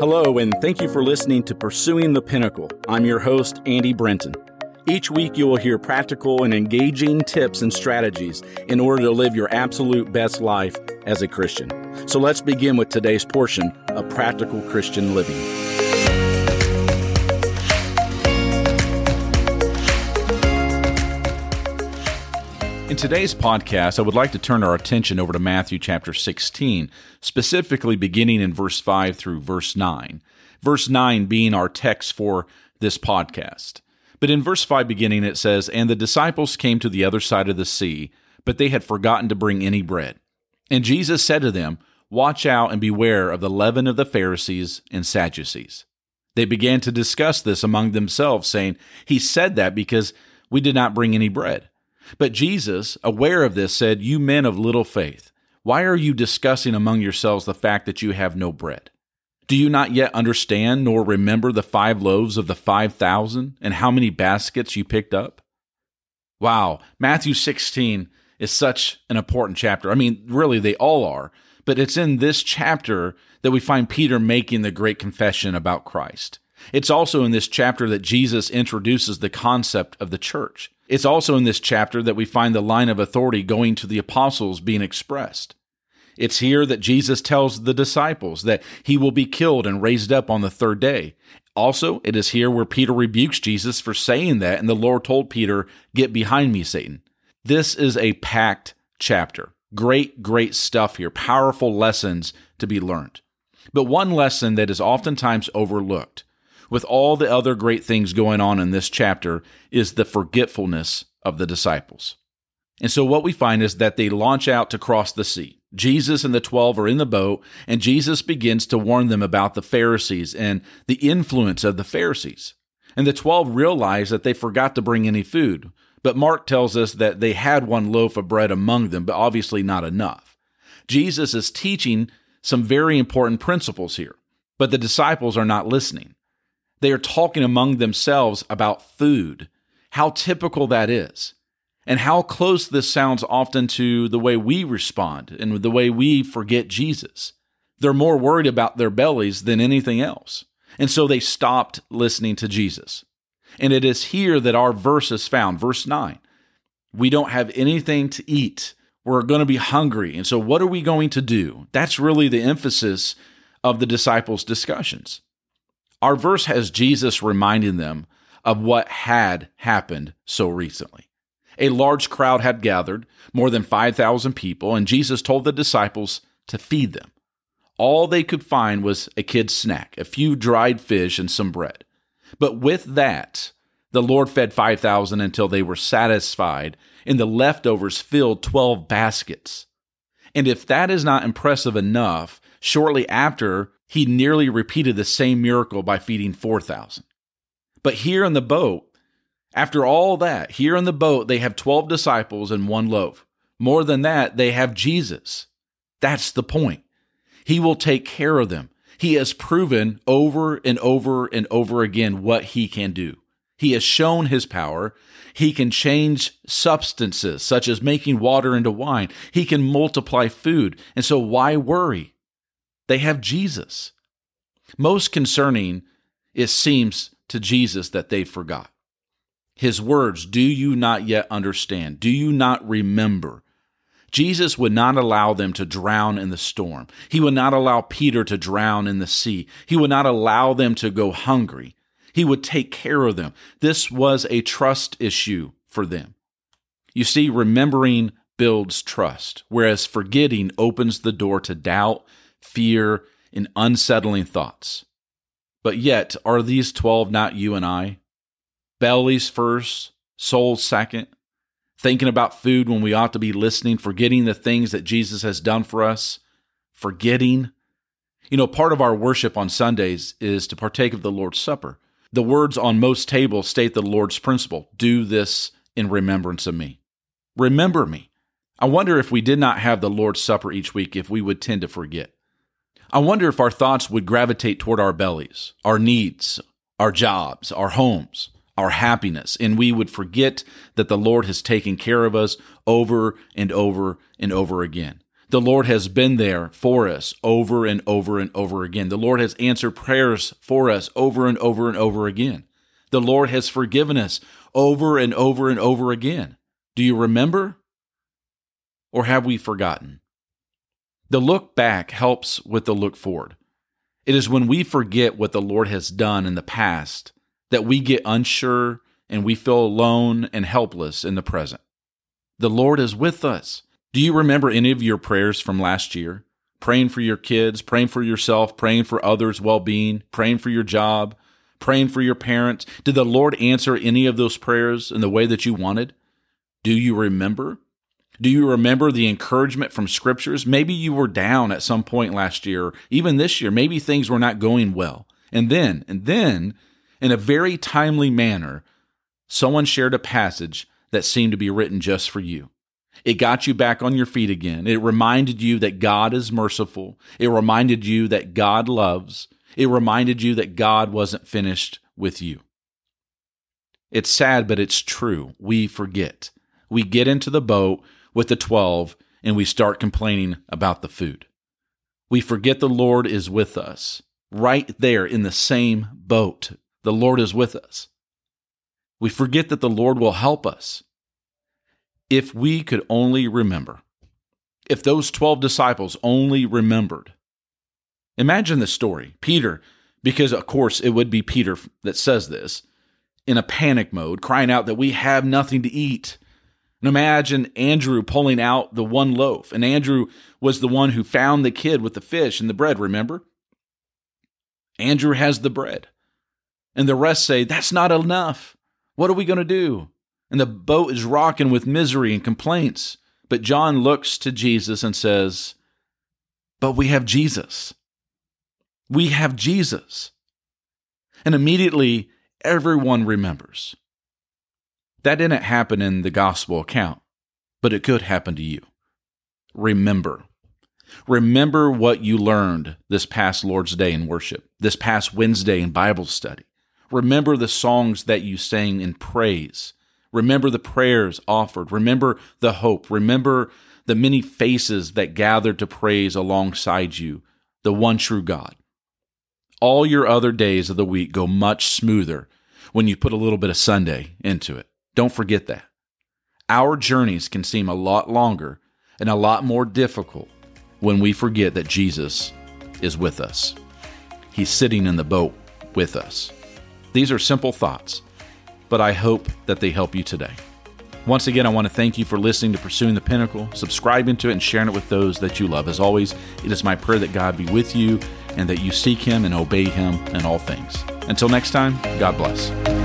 Hello, and thank you for listening to Pursuing the Pinnacle. I'm your host, Andy Brenton. Each week, you will hear practical and engaging tips and strategies in order to live your absolute best life as a Christian. So let's begin with today's portion of Practical Christian Living. In today's podcast, I would like to turn our attention over to Matthew chapter 16, specifically beginning in verse 5 through verse 9. Verse 9 being our text for this podcast. But in verse 5 beginning, it says, And the disciples came to the other side of the sea, but they had forgotten to bring any bread. And Jesus said to them, Watch out and beware of the leaven of the Pharisees and Sadducees. They began to discuss this among themselves, saying, He said that because we did not bring any bread. But Jesus, aware of this, said, You men of little faith, why are you discussing among yourselves the fact that you have no bread? Do you not yet understand nor remember the five loaves of the five thousand and how many baskets you picked up? Wow, Matthew 16 is such an important chapter. I mean, really, they all are, but it's in this chapter that we find Peter making the great confession about Christ. It's also in this chapter that Jesus introduces the concept of the church. It's also in this chapter that we find the line of authority going to the apostles being expressed. It's here that Jesus tells the disciples that he will be killed and raised up on the third day. Also, it is here where Peter rebukes Jesus for saying that, and the Lord told Peter, Get behind me, Satan. This is a packed chapter. Great, great stuff here, powerful lessons to be learned. But one lesson that is oftentimes overlooked with all the other great things going on in this chapter is the forgetfulness of the disciples. And so what we find is that they launch out to cross the sea. Jesus and the 12 are in the boat, and Jesus begins to warn them about the Pharisees and the influence of the Pharisees. And the 12 realize that they forgot to bring any food. But Mark tells us that they had one loaf of bread among them, but obviously not enough. Jesus is teaching some very important principles here, but the disciples are not listening. They are talking among themselves about food, how typical that is, and how close this sounds often to the way we respond and the way we forget Jesus. They're more worried about their bellies than anything else. And so they stopped listening to Jesus. And it is here that our verse is found, verse 9. We don't have anything to eat. We're going to be hungry. And so, what are we going to do? That's really the emphasis of the disciples' discussions. Our verse has Jesus reminding them of what had happened so recently. A large crowd had gathered, more than 5,000 people, and Jesus told the disciples to feed them. All they could find was a kid's snack, a few dried fish, and some bread. But with that, the Lord fed 5,000 until they were satisfied, and the leftovers filled 12 baskets. And if that is not impressive enough, shortly after, he nearly repeated the same miracle by feeding 4,000. But here in the boat, after all that, here in the boat, they have 12 disciples and one loaf. More than that, they have Jesus. That's the point. He will take care of them. He has proven over and over and over again what he can do. He has shown his power. He can change substances, such as making water into wine. He can multiply food. And so, why worry? They have Jesus. Most concerning, it seems to Jesus that they forgot. His words, Do you not yet understand? Do you not remember? Jesus would not allow them to drown in the storm. He would not allow Peter to drown in the sea. He would not allow them to go hungry. He would take care of them. This was a trust issue for them. You see, remembering builds trust, whereas forgetting opens the door to doubt fear, and unsettling thoughts. But yet, are these 12 not you and I? Bellies first, souls second, thinking about food when we ought to be listening, forgetting the things that Jesus has done for us, forgetting. You know, part of our worship on Sundays is to partake of the Lord's Supper. The words on most tables state the Lord's principle do this in remembrance of me. Remember me. I wonder if we did not have the Lord's Supper each week, if we would tend to forget. I wonder if our thoughts would gravitate toward our bellies, our needs, our jobs, our homes, our happiness, and we would forget that the Lord has taken care of us over and over and over again. The Lord has been there for us over and over and over again. The Lord has answered prayers for us over and over and over again. The Lord has forgiven us over and over and over again. Do you remember? Or have we forgotten? The look back helps with the look forward. It is when we forget what the Lord has done in the past that we get unsure and we feel alone and helpless in the present. The Lord is with us. Do you remember any of your prayers from last year? Praying for your kids, praying for yourself, praying for others' well being, praying for your job, praying for your parents. Did the Lord answer any of those prayers in the way that you wanted? Do you remember? Do you remember the encouragement from scriptures? Maybe you were down at some point last year, even this year. Maybe things were not going well. And then, and then, in a very timely manner, someone shared a passage that seemed to be written just for you. It got you back on your feet again. It reminded you that God is merciful. It reminded you that God loves. It reminded you that God wasn't finished with you. It's sad, but it's true. We forget. We get into the boat with the 12 and we start complaining about the food. We forget the Lord is with us. Right there in the same boat, the Lord is with us. We forget that the Lord will help us. If we could only remember, if those 12 disciples only remembered. Imagine the story. Peter, because of course it would be Peter that says this, in a panic mode, crying out that we have nothing to eat. And imagine Andrew pulling out the one loaf. And Andrew was the one who found the kid with the fish and the bread, remember? Andrew has the bread. And the rest say, That's not enough. What are we going to do? and the boat is rocking with misery and complaints. But John looks to Jesus and says, But we have Jesus. We have Jesus. And immediately everyone remembers. That didn't happen in the gospel account, but it could happen to you. Remember. Remember what you learned this past Lord's Day in worship, this past Wednesday in Bible study. Remember the songs that you sang in praise Remember the prayers offered. Remember the hope. Remember the many faces that gathered to praise alongside you, the one true God. All your other days of the week go much smoother when you put a little bit of Sunday into it. Don't forget that. Our journeys can seem a lot longer and a lot more difficult when we forget that Jesus is with us. He's sitting in the boat with us. These are simple thoughts but I hope that they help you today. Once again, I want to thank you for listening to Pursuing the Pinnacle, subscribing to it, and sharing it with those that you love. As always, it is my prayer that God be with you and that you seek Him and obey Him in all things. Until next time, God bless.